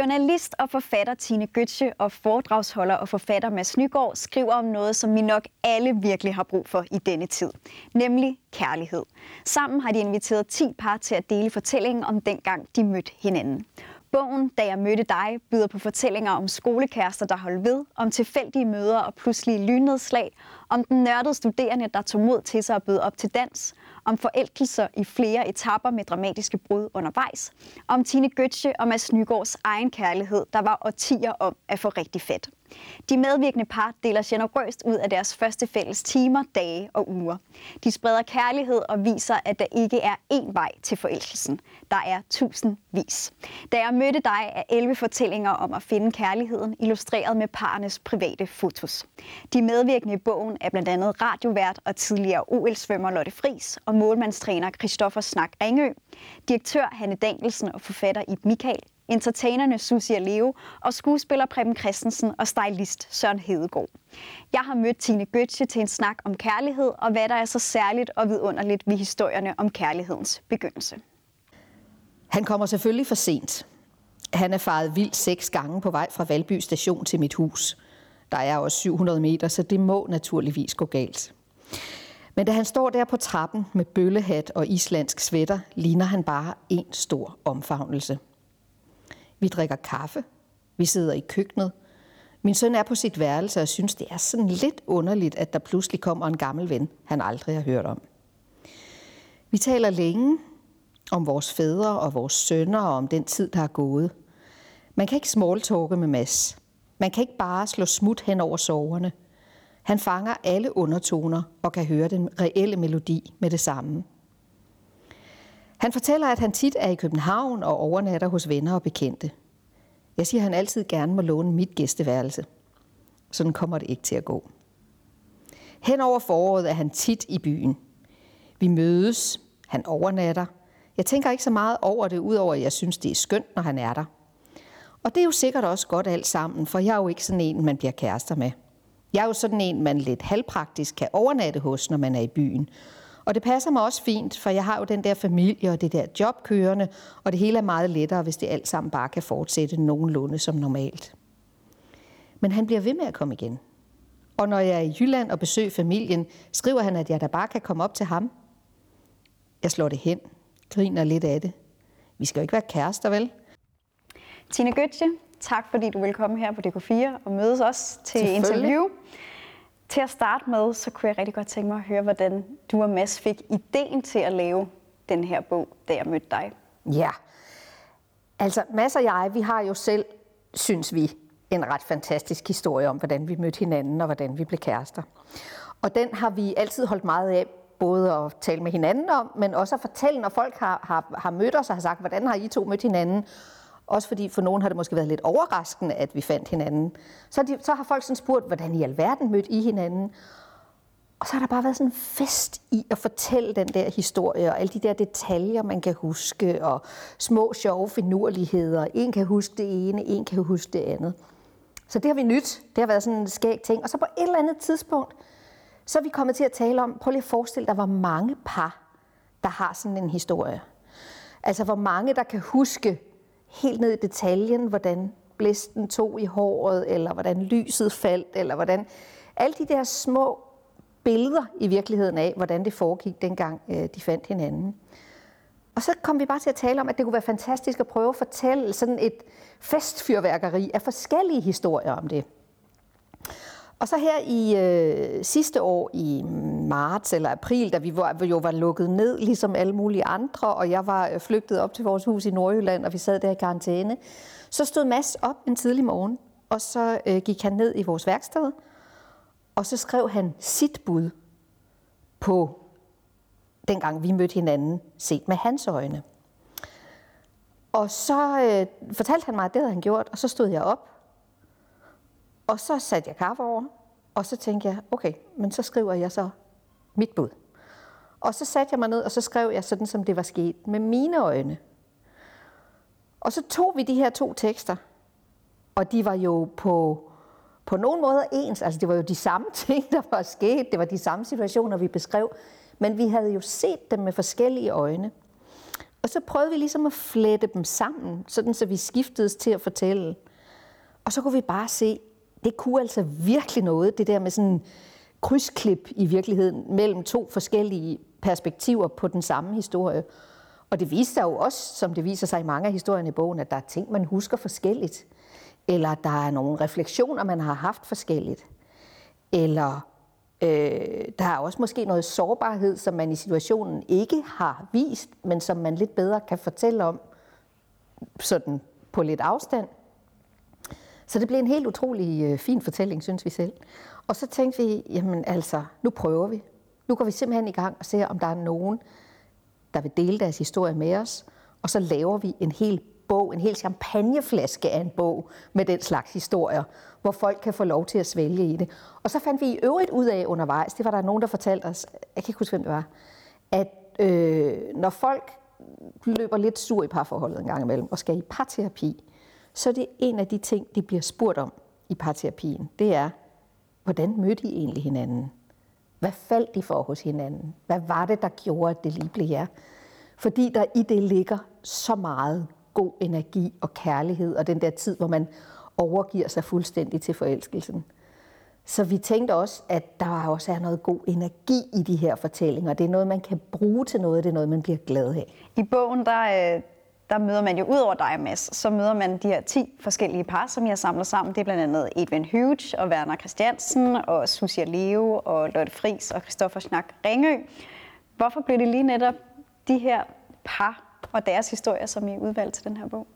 Journalist og forfatter Tine Gøtsche og foredragsholder og forfatter Mads Nygaard skriver om noget, som vi nok alle virkelig har brug for i denne tid, nemlig kærlighed. Sammen har de inviteret 10 par til at dele fortællingen om dengang de mødte hinanden. Bogen, Da jeg mødte dig, byder på fortællinger om skolekærester, der holdt ved, om tilfældige møder og pludselige lynnedslag, om den nørdede studerende, der tog mod til sig og bød op til dans, om forelkelser i flere etapper med dramatiske brud undervejs, om Tine Gøtje og Mads Nygaards egen kærlighed, der var årtier om at få rigtig fedt. De medvirkende par deler generøst ud af deres første fælles timer, dage og uger. De spreder kærlighed og viser, at der ikke er én vej til forelskelsen. Der er tusindvis. Da jeg mødte dig er 11 fortællinger om at finde kærligheden, illustreret med parernes private fotos. De medvirkende i bogen er blandt andet radiovært og tidligere OL-svømmer Lotte Fris og målmandstræner Christoffer Snak Ringø, direktør Hanne Dankelsen og forfatter Ib Michael, entertainerne Susie og Leo og skuespiller Preben Christensen og stylist Søren Hedegaard. Jeg har mødt Tine Gøtje til en snak om kærlighed og hvad der er så særligt og vidunderligt ved historierne om kærlighedens begyndelse. Han kommer selvfølgelig for sent. Han er faret vildt seks gange på vej fra Valby station til mit hus. Der er også 700 meter, så det må naturligvis gå galt. Men da han står der på trappen med bøllehat og islandsk sweater, ligner han bare en stor omfavnelse. Vi drikker kaffe. Vi sidder i køkkenet. Min søn er på sit værelse og synes, det er sådan lidt underligt, at der pludselig kommer en gammel ven, han aldrig har hørt om. Vi taler længe om vores fædre og vores sønner og om den tid, der er gået. Man kan ikke smalltalke med Mads. Man kan ikke bare slå smut hen over soverne. Han fanger alle undertoner og kan høre den reelle melodi med det samme. Han fortæller, at han tit er i København og overnatter hos venner og bekendte. Jeg siger, at han altid gerne må låne mit gæsteværelse. Sådan kommer det ikke til at gå. Hen over foråret er han tit i byen. Vi mødes, han overnatter. Jeg tænker ikke så meget over det, udover at jeg synes, det er skønt, når han er der. Og det er jo sikkert også godt alt sammen, for jeg er jo ikke sådan en, man bliver kærester med. Jeg er jo sådan en, man lidt halvpraktisk kan overnatte hos, når man er i byen. Og det passer mig også fint, for jeg har jo den der familie og det der job kørende, og det hele er meget lettere, hvis det alt sammen bare kan fortsætte nogenlunde som normalt. Men han bliver ved med at komme igen. Og når jeg er i Jylland og besøger familien, skriver han, at jeg da bare kan komme op til ham. Jeg slår det hen, griner lidt af det. Vi skal jo ikke være kærester, vel? Tina Gøtje, tak fordi du vil komme her på DK4 og mødes os til interview. Til at starte med, så kunne jeg rigtig godt tænke mig at høre, hvordan du og Mads fik ideen til at lave den her bog, da jeg mødte dig. Ja, altså Mads og jeg, vi har jo selv, synes vi, en ret fantastisk historie om, hvordan vi mødte hinanden og hvordan vi blev kærester. Og den har vi altid holdt meget af, både at tale med hinanden om, men også at fortælle, når folk har, har, har mødt os og har sagt, hvordan har I to mødt hinanden, også fordi for nogen har det måske været lidt overraskende, at vi fandt hinanden. Så, de, så har folk sådan spurgt, hvordan i alverden mødte I hinanden? Og så har der bare været sådan en fest i at fortælle den der historie, og alle de der detaljer, man kan huske, og små sjove finurligheder. En kan huske det ene, en kan huske det andet. Så det har vi nyt. Det har været sådan en skæg ting. Og så på et eller andet tidspunkt, så er vi kommet til at tale om, prøv lige at forestille dig, hvor mange par, der har sådan en historie. Altså hvor mange, der kan huske helt ned i detaljen, hvordan blæsten tog i håret, eller hvordan lyset faldt, eller hvordan alle de der små billeder i virkeligheden af, hvordan det foregik dengang øh, de fandt hinanden. Og så kom vi bare til at tale om, at det kunne være fantastisk at prøve at fortælle sådan et festfyrværkeri af forskellige historier om det. Og så her i øh, sidste år i marts eller april, da vi var, jo var lukket ned, ligesom alle mulige andre, og jeg var øh, flygtet op til vores hus i Nordjylland, og vi sad der i karantæne, så stod Mads op en tidlig morgen, og så øh, gik han ned i vores værksted, og så skrev han sit bud på dengang vi mødte hinanden, set med hans øjne. Og så øh, fortalte han mig, at det havde han gjort, og så stod jeg op, og så satte jeg kaffe over, og så tænkte jeg, okay, men så skriver jeg så mit bud. Og så satte jeg mig ned, og så skrev jeg sådan, som det var sket, med mine øjne. Og så tog vi de her to tekster, og de var jo på, på nogen måder ens. Altså, det var jo de samme ting, der var sket. Det var de samme situationer, vi beskrev. Men vi havde jo set dem med forskellige øjne. Og så prøvede vi ligesom at flette dem sammen, sådan så vi skiftedes til at fortælle. Og så kunne vi bare se, det kunne altså virkelig noget, det der med sådan krydsklip i virkeligheden mellem to forskellige perspektiver på den samme historie. Og det viser sig jo også, som det viser sig i mange af historierne i bogen, at der er ting, man husker forskelligt. Eller der er nogle refleksioner, man har haft forskelligt. Eller øh, der er også måske noget sårbarhed, som man i situationen ikke har vist, men som man lidt bedre kan fortælle om sådan på lidt afstand. Så det blev en helt utrolig øh, fin fortælling, synes vi selv. Og så tænkte vi, jamen altså, nu prøver vi. Nu går vi simpelthen i gang og ser, om der er nogen, der vil dele deres historie med os. Og så laver vi en hel bog, en hel champagneflaske af en bog med den slags historier, hvor folk kan få lov til at svælge i det. Og så fandt vi i øvrigt ud af undervejs, det var der nogen, der fortalte os, jeg kan ikke huske, hvem det var, at øh, når folk løber lidt sur i parforholdet en gang imellem og skal i parterapi, så er det en af de ting, de bliver spurgt om i parterapien. Det er, hvordan mødte I egentlig hinanden? Hvad faldt de for hos hinanden? Hvad var det, der gjorde, at det lige blev jer? Fordi der i det ligger så meget god energi og kærlighed, og den der tid, hvor man overgiver sig fuldstændig til forelskelsen. Så vi tænkte også, at der også er noget god energi i de her fortællinger. Det er noget, man kan bruge til noget, det er noget, man bliver glad af. I bogen, der, øh, der møder man jo ud over dig, Mads, så møder man de her 10 forskellige par, som jeg samler sammen. Det er blandt andet Edwin Huge og Werner Christiansen og Susie Leo og Lotte Fris og Christoffer Schnack Ringø. Hvorfor blev det lige netop de her par og deres historier, som I udvalgte til den her bog?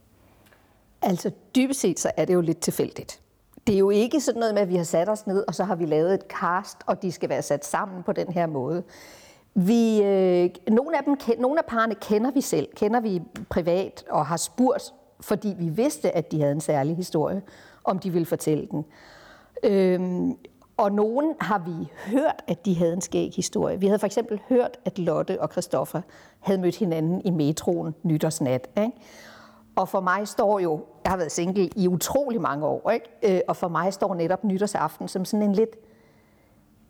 Altså dybest set så er det jo lidt tilfældigt. Det er jo ikke sådan noget med, at vi har sat os ned, og så har vi lavet et cast, og de skal være sat sammen på den her måde. Vi, øh, nogle, af dem, nogle af parerne kender vi selv, kender vi privat og har spurgt, fordi vi vidste, at de havde en særlig historie, om de ville fortælle den. Øhm, og nogen har vi hørt, at de havde en skæg historie. Vi havde for eksempel hørt, at Lotte og Christoffer havde mødt hinanden i metroen nytårsnat. Ikke? Og for mig står jo, jeg har været single i utrolig mange år, ikke? Øh, og for mig står netop nytårsaften som sådan en lidt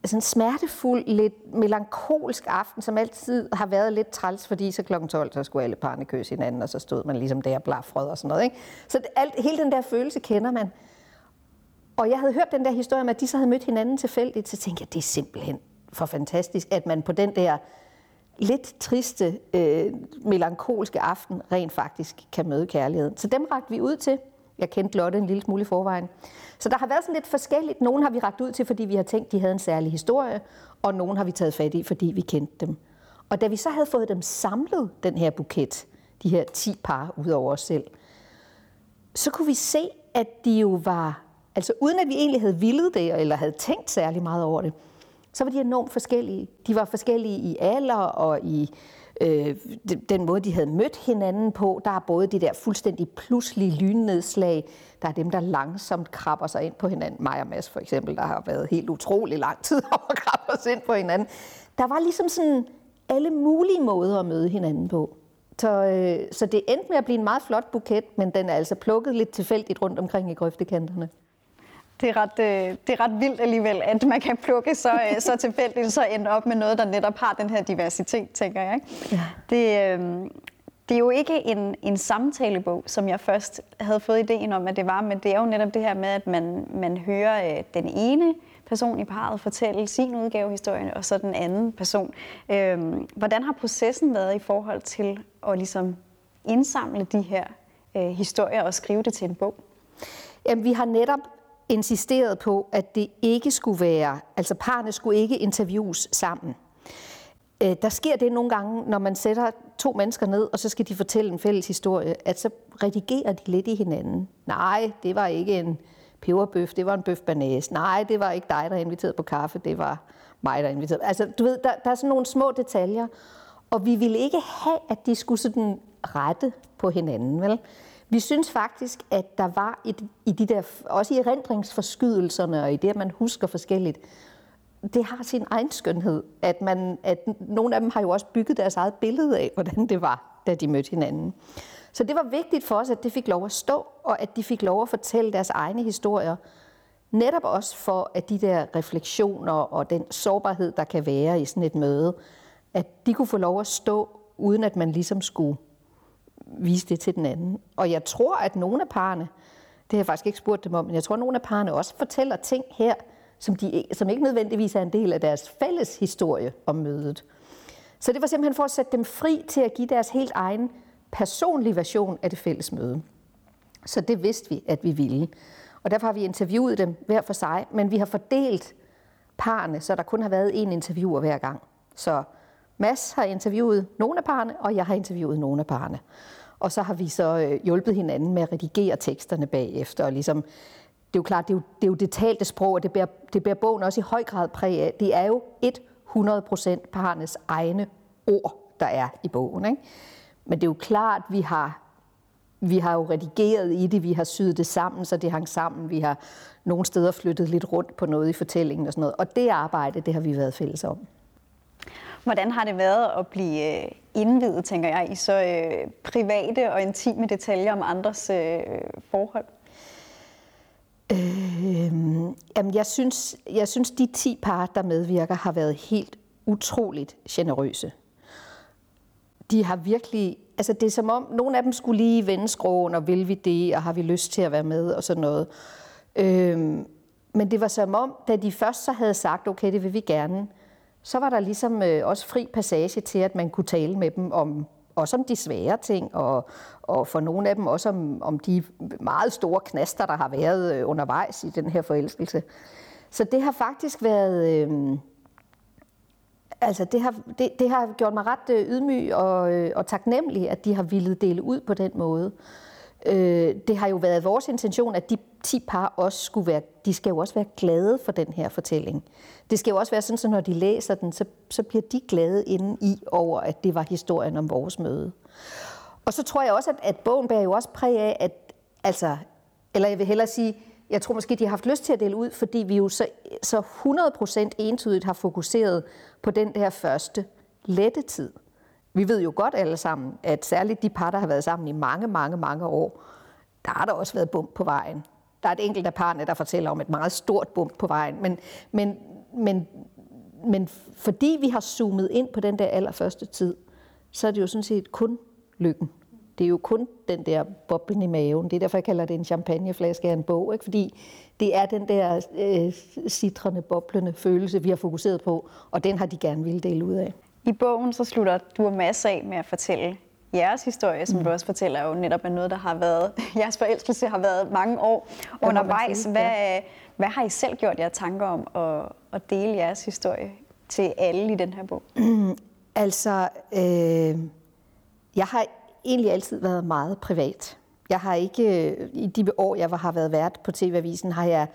sådan smertefuld, lidt melankolsk aften, som altid har været lidt træls, fordi så kl. 12, så skulle alle parne kysse hinanden, og så stod man ligesom der blafrød og sådan noget. Ikke? Så alt, hele den der følelse kender man. Og jeg havde hørt den der historie om, at de så havde mødt hinanden tilfældigt, så tænkte jeg, det er simpelthen for fantastisk, at man på den der lidt triste, øh, melankolske aften rent faktisk kan møde kærligheden. Så dem rakte vi ud til. Jeg kendte Lotte en lille smule i forvejen. Så der har været sådan lidt forskelligt. Nogle har vi ragt ud til, fordi vi har tænkt, de havde en særlig historie, og nogle har vi taget fat i, fordi vi kendte dem. Og da vi så havde fået dem samlet, den her buket, de her 10 par ud over os selv, så kunne vi se, at de jo var, altså uden at vi egentlig havde villet det, eller havde tænkt særlig meget over det, så var de enormt forskellige. De var forskellige i alder og i øh, den måde, de havde mødt hinanden på. Der er både de der fuldstændig pludselige lynnedslag, der er dem, der langsomt krabber sig ind på hinanden. Mig og Mads for eksempel, der har været helt utrolig lang tid om at krabbe sig ind på hinanden. Der var ligesom sådan alle mulige måder at møde hinanden på. Så, øh, så det endte med at blive en meget flot buket, men den er altså plukket lidt tilfældigt rundt omkring i grøftekanterne det er, ret, øh, det er ret vildt alligevel, at man kan plukke så, øh, så tilfældigt, så ende op med noget, der netop har den her diversitet, tænker jeg. Ikke? Ja. Det, øh, det er jo ikke en, en samtalebog, som jeg først havde fået ideen om, at det var, men det er jo netop det her med, at man, man hører øh, den ene person i parret fortælle sin udgave af historien, og så den anden person. Øh, hvordan har processen været i forhold til at ligesom indsamle de her øh, historier og skrive det til en bog? Jamen, vi har netop insisteret på, at det ikke skulle være, altså parne skulle ikke interviews sammen. Øh, der sker det nogle gange, når man sætter to mennesker ned, og så skal de fortælle en fælles historie, at så redigerer de lidt i hinanden. Nej, det var ikke en peberbøf, det var en bøf banæs. Nej, det var ikke dig, der inviterede på kaffe, det var mig, der inviterede. Altså, du ved, der, der er sådan nogle små detaljer, og vi ville ikke have, at de skulle sådan rette på hinanden, vel? Vi synes faktisk, at der var et, i de der, også i erindringsforskydelserne og i det, at man husker forskelligt, det har sin egen skønhed, at, man, at nogle af dem har jo også bygget deres eget billede af, hvordan det var, da de mødte hinanden. Så det var vigtigt for os, at det fik lov at stå, og at de fik lov at fortælle deres egne historier, netop også for, at de der refleksioner og den sårbarhed, der kan være i sådan et møde, at de kunne få lov at stå, uden at man ligesom skulle vise det til den anden. Og jeg tror, at nogle af parerne, det har jeg faktisk ikke spurgt dem om, men jeg tror, at nogle af parerne også fortæller ting her, som, de, som ikke nødvendigvis er en del af deres fælles historie om mødet. Så det var simpelthen for at sætte dem fri til at give deres helt egen personlige version af det fælles møde. Så det vidste vi, at vi ville. Og derfor har vi interviewet dem hver for sig, men vi har fordelt parerne, så der kun har været én interviewer hver gang. Så Mads har interviewet nogle af parerne, og jeg har interviewet nogle af parerne. Og så har vi så øh, hjulpet hinanden med at redigere teksterne bagefter. Og ligesom, det er jo klart, det er jo det, er jo det talte sprog, og det bærer, det bærer bogen også i høj grad præg af. Det er jo 100% parernes egne ord, der er i bogen. Ikke? Men det er jo klart, vi har vi har jo redigeret i det, vi har syet det sammen, så det hang sammen. Vi har nogle steder flyttet lidt rundt på noget i fortællingen og sådan noget. Og det arbejde, det har vi været fælles om. Hvordan har det været at blive øh, indvidet, tænker jeg, i så øh, private og intime detaljer om andres øh, forhold? Øh, jamen jeg, synes, jeg synes, de 10 par, der medvirker, har været helt utroligt generøse. De har virkelig, altså det er som om, nogle af dem skulle lige vende skråen, og vil vi det, og har vi lyst til at være med, og sådan noget. Øh, men det var som om, da de først så havde sagt, okay, det vil vi gerne, så var der ligesom øh, også fri passage til, at man kunne tale med dem om også om de svære ting, og, og for nogle af dem også om, om de meget store knaster, der har været øh, undervejs i den her forelskelse. Så det har faktisk været... Øh, altså det har, det, det har gjort mig ret øh, ydmyg og, øh, og taknemmelig, at de har ville dele ud på den måde. Øh, det har jo været vores intention, at de 10 par også skulle være, de skal jo også være glade for den her fortælling. Det skal jo også være sådan, så når de læser den, så, så bliver de glade inden i over, at det var historien om vores møde. Og så tror jeg også, at, at bogen bærer jo også præg af, at, altså, eller jeg vil hellere sige, jeg tror måske, de har haft lyst til at dele ud, fordi vi jo så, så 100% entydigt har fokuseret på den der første lette tid. Vi ved jo godt alle sammen, at særligt de par, der har været sammen i mange, mange, mange år, der har der også været bump på vejen. Der er et enkelt af parne, der fortæller om et meget stort bump på vejen. Men, men, men, men fordi vi har zoomet ind på den der allerførste tid, så er det jo sådan set kun lykken. Det er jo kun den der boblen i maven. Det er derfor, jeg kalder det en champagneflaske af en bog. Ikke? Fordi det er den der øh, citrende, boblende følelse, vi har fokuseret på, og den har de gerne ville dele ud af. I bogen så slutter du masser af med at fortælle jeres historie, som mm. du også fortæller, er jo netop er noget, der har været, jeres forelskelse har været mange år ja, undervejs. Hvad, ja. hvad har I selv gjort jer tanker om at, at dele jeres historie til alle i den her bog? Altså, øh, jeg har egentlig altid været meget privat. Jeg har ikke, i de år, jeg har været vært på TV-avisen, har jeg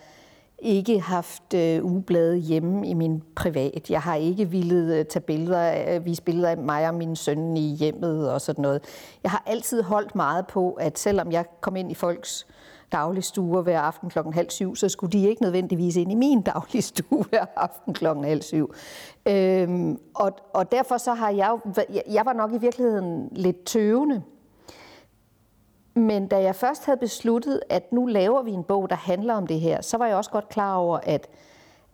ikke haft øh, ugeblade hjemme i min privat. Jeg har ikke ville øh, tage billeder, øh, vise billeder af mig og min søn i hjemmet og sådan noget. Jeg har altid holdt meget på, at selvom jeg kom ind i folks dagligstuer hver aften klokken halv syv, så skulle de ikke nødvendigvis ind i min dagligstue hver aften klokken halv syv. Øhm, og, og derfor så har jeg jo, jeg var nok i virkeligheden lidt tøvende men da jeg først havde besluttet, at nu laver vi en bog, der handler om det her, så var jeg også godt klar over, at,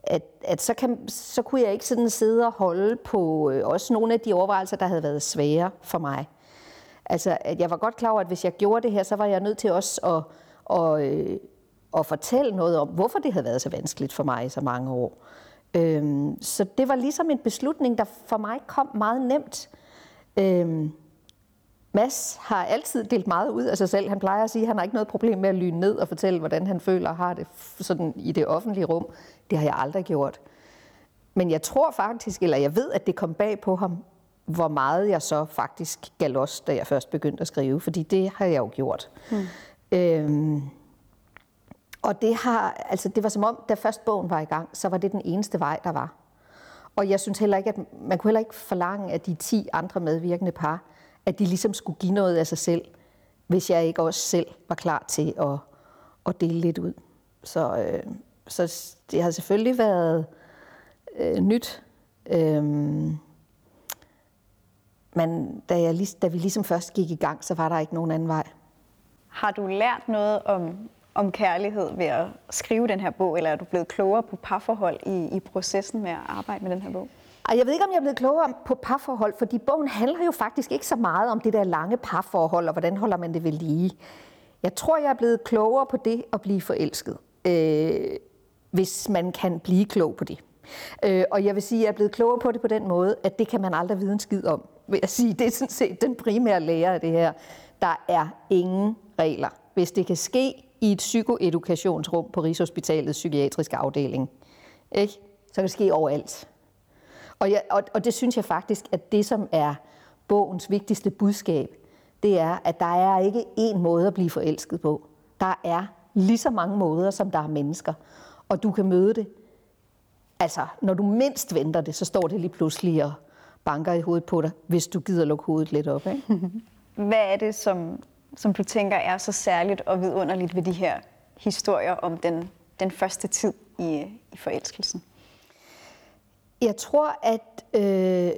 at, at så, kan, så kunne jeg ikke sådan sidde og holde på øh, også nogle af de overvejelser, der havde været svære for mig. Altså, at jeg var godt klar over, at hvis jeg gjorde det her, så var jeg nødt til også at, og, øh, at fortælle noget om, hvorfor det havde været så vanskeligt for mig i så mange år. Øhm, så det var ligesom en beslutning, der for mig kom meget nemt. Øhm, Mads har altid delt meget ud af sig selv. Han plejer at sige, at han har ikke noget problem med at lyne ned og fortælle, hvordan han føler og har det sådan i det offentlige rum. Det har jeg aldrig gjort. Men jeg tror faktisk, eller jeg ved, at det kom bag på ham, hvor meget jeg så faktisk gav los, da jeg først begyndte at skrive. Fordi det har jeg jo gjort. Hmm. Øhm, og det har, altså det var som om, da først bogen var i gang, så var det den eneste vej, der var. Og jeg synes heller ikke, at man kunne heller ikke forlange, at de 10 andre medvirkende par, at de ligesom skulle give noget af sig selv, hvis jeg ikke også selv var klar til at, at dele lidt ud. Så, øh, så det har selvfølgelig været øh, nyt. Øh, men da, jeg, da vi ligesom først gik i gang, så var der ikke nogen anden vej. Har du lært noget om, om kærlighed ved at skrive den her bog, eller er du blevet klogere på parforhold i, i processen med at arbejde med den her bog? Jeg ved ikke, om jeg er blevet klogere på parforhold, fordi bogen handler jo faktisk ikke så meget om det der lange parforhold, og hvordan holder man det ved lige. Jeg tror, jeg er blevet klogere på det at blive forelsket, øh, hvis man kan blive klog på det. Øh, og jeg vil sige, at jeg er blevet klogere på det på den måde, at det kan man aldrig vide en skid om. Vil jeg sige. Det er sådan set den primære lære af det her. Der er ingen regler. Hvis det kan ske i et psykoedukationsrum på Rigshospitalets psykiatriske afdeling, ikke? så kan det ske overalt. Og, jeg, og, og det synes jeg faktisk, at det, som er bogens vigtigste budskab, det er, at der er ikke én måde at blive forelsket på. Der er lige så mange måder, som der er mennesker. Og du kan møde det. Altså, når du mindst venter det, så står det lige pludselig og banker i hovedet på dig, hvis du gider lukke hovedet lidt op. Ikke? Hvad er det, som, som du tænker er så særligt og vidunderligt ved de her historier om den, den første tid i, i forelskelsen? Jeg tror, at øh,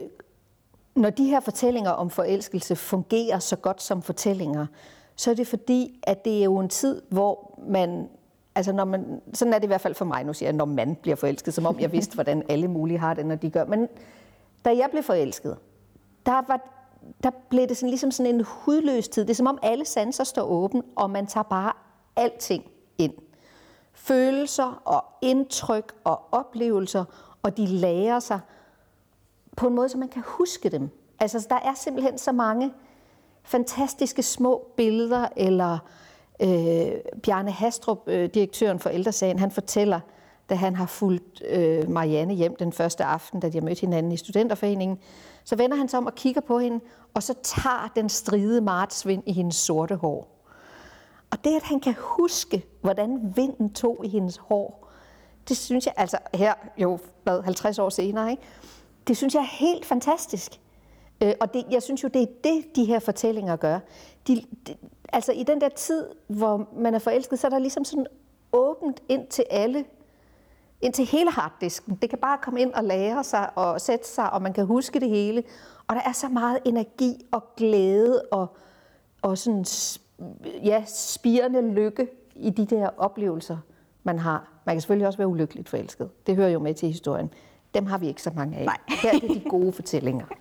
når de her fortællinger om forelskelse fungerer så godt som fortællinger, så er det fordi, at det er jo en tid, hvor man Altså når man, sådan er det i hvert fald for mig, nu siger jeg, når man bliver forelsket, som om jeg vidste, hvordan alle mulige har det, når de gør. Men da jeg blev forelsket, der, var, der blev det sådan, ligesom sådan en hudløs tid. Det er som om alle sanser står åben, og man tager bare alting ind. Følelser og indtryk og oplevelser, og de lærer sig på en måde, så man kan huske dem. Altså, der er simpelthen så mange fantastiske små billeder, eller øh, Bjarne Hastrup, øh, direktøren for ældresagen, han fortæller, da han har fulgt øh, Marianne hjem den første aften, da de har mødt hinanden i studenterforeningen, så vender han sig om og kigger på hende, og så tager den stride martsvind i hendes sorte hår. Og det, at han kan huske, hvordan vinden tog i hendes hår, det synes jeg, altså her jo hvad, 50 år senere, ikke? det synes jeg er helt fantastisk. Øh, og det, jeg synes jo, det er det, de her fortællinger gør. De, de, altså i den der tid, hvor man er forelsket, så er der ligesom sådan åbent ind til alle, ind til hele harddisken. Det kan bare komme ind og lære sig og sætte sig, og man kan huske det hele. Og der er så meget energi og glæde og, og sådan, ja, spirende lykke i de der oplevelser, man har. Man kan selvfølgelig også være ulykkeligt forelsket. Det hører jo med til historien. Dem har vi ikke så mange af. Nej. Her er det de gode fortællinger.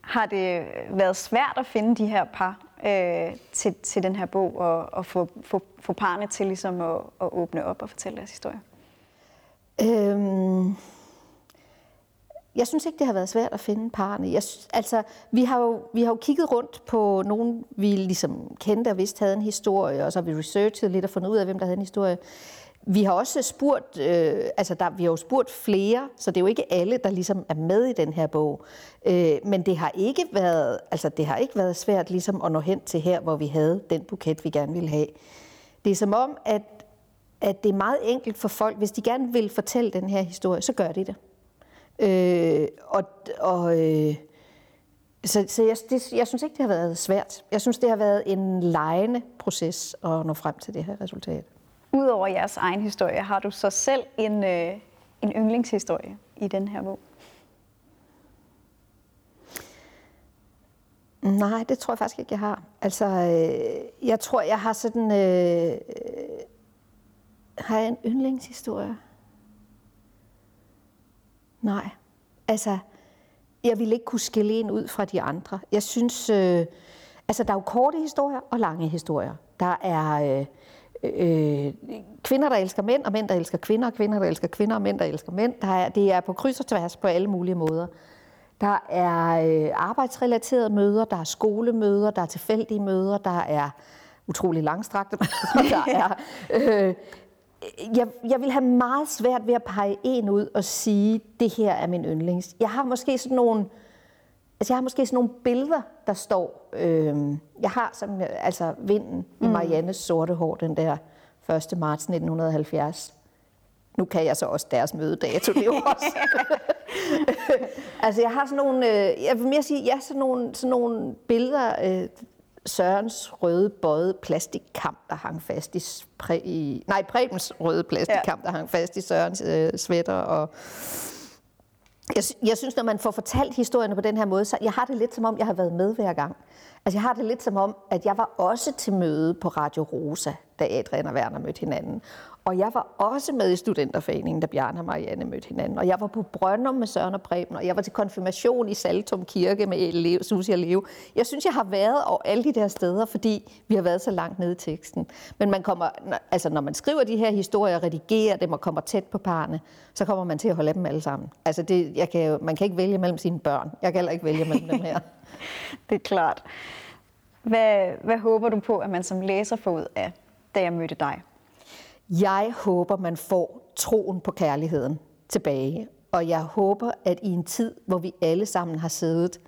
Har det været svært at finde de her par øh, til, til den her bog og, og få, få, få parne til ligesom at, at åbne op og fortælle deres historie? Øhm, jeg synes ikke, det har været svært at finde parne. Jeg, altså, vi har, jo, vi har jo kigget rundt på nogen, vi ligesom kendte og vidste havde en historie, og så har vi researchet lidt og fundet ud af, hvem der havde en historie. Vi har også spurgt, øh, altså der, vi har jo spurgt flere, så det er jo ikke alle, der ligesom er med i den her bog. Øh, men det har ikke været, altså det har ikke været svært ligesom at nå hen til her, hvor vi havde den buket, vi gerne ville have. Det er som om, at, at det er meget enkelt for folk, hvis de gerne vil fortælle den her historie, så gør de det. Øh, og og øh, så, så jeg, det, jeg synes ikke, det har været svært. Jeg synes, det har været en lejende proces at nå frem til det her resultat. Udover jeres egen historie, har du så selv en, øh, en yndlingshistorie i den her bog? Nej, det tror jeg faktisk ikke, jeg har. Altså, øh, jeg tror, jeg har sådan... Øh, har jeg en yndlingshistorie? Nej. Altså, jeg ville ikke kunne skille en ud fra de andre. Jeg synes... Øh, altså, der er jo korte historier og lange historier. Der er... Øh, øh, kvinder, der elsker mænd, og mænd, der elsker kvinder, og kvinder, der elsker kvinder, og mænd, der elsker mænd. Der er, det er på kryds og tværs på alle mulige måder. Der er øh, arbejdsrelaterede møder, der er skolemøder, der er tilfældige møder, der er utrolig langstrakte møder, der er... Øh, jeg, jeg vil have meget svært ved at pege en ud og sige, det her er min yndlings. Jeg har måske sådan nogle, altså jeg har måske sådan nogle billeder, der står. Øh, jeg har som, altså vinden mm. i Mariannes sorte hår, den der 1. marts 1970. Nu kan jeg så også deres mødedato, det er også. altså jeg har sådan nogle, øh, jeg vil mere sige, ja, sådan nogle, sådan nogle billeder, øh, Sørens røde bøjet plastikkamp, der hang fast i, præ, i nej, Prebens røde plastikkamp, ja. der hang fast i Sørens øh, sweater. Og jeg, jeg synes, når man får fortalt historierne på den her måde, så jeg har det lidt som om, jeg har været med hver gang. Altså jeg har det lidt som om, at jeg var også til møde på Radio Rosa, da Adrian og Werner mødte hinanden. Og jeg var også med i studenterforeningen, da Bjarne og Marianne mødte hinanden. Og jeg var på Brøndum med Søren og Preben, og jeg var til konfirmation i Saltum Kirke med Leo, Susie og Leo. Jeg synes, jeg har været over alle de der steder, fordi vi har været så langt nede i teksten. Men man kommer, altså når man skriver de her historier, redigerer dem og kommer tæt på parne, så kommer man til at holde dem alle sammen. Altså det, jeg kan man kan ikke vælge mellem sine børn. Jeg kan heller ikke vælge mellem dem her. det er klart. Hvad, hvad håber du på, at man som læser får ud af, da jeg mødte dig? Jeg håber, man får troen på kærligheden tilbage. Og jeg håber, at i en tid, hvor vi alle sammen har siddet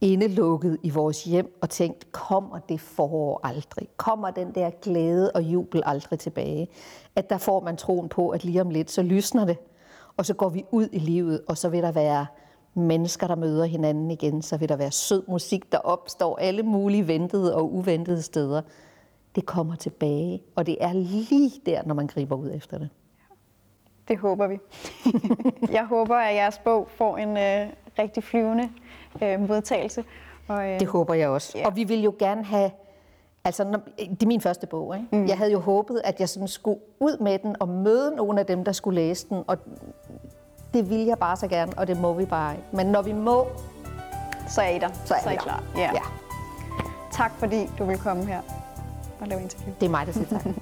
indelukket i vores hjem og tænkt, kommer det forår aldrig? Kommer den der glæde og jubel aldrig tilbage? At der får man troen på, at lige om lidt, så lysner det. Og så går vi ud i livet, og så vil der være mennesker, der møder hinanden igen. Så vil der være sød musik, der opstår alle mulige ventede og uventede steder det kommer tilbage, og det er lige der, når man griber ud efter det. Det håber vi. jeg håber, at jeres bog får en øh, rigtig flyvende øh, modtagelse. Og, øh, det håber jeg også. Ja. Og vi vil jo gerne have, altså når, det er min første bog, ikke? Mm. jeg havde jo håbet, at jeg sådan skulle ud med den og møde nogle af dem, der skulle læse den, og det vil jeg bare så gerne, og det må vi bare ikke. Men når vi må, så er I der. Så er, så er I klar. Ja. ja. Tak fordi du vil komme her og lave interview. Det er mig, der siger tak.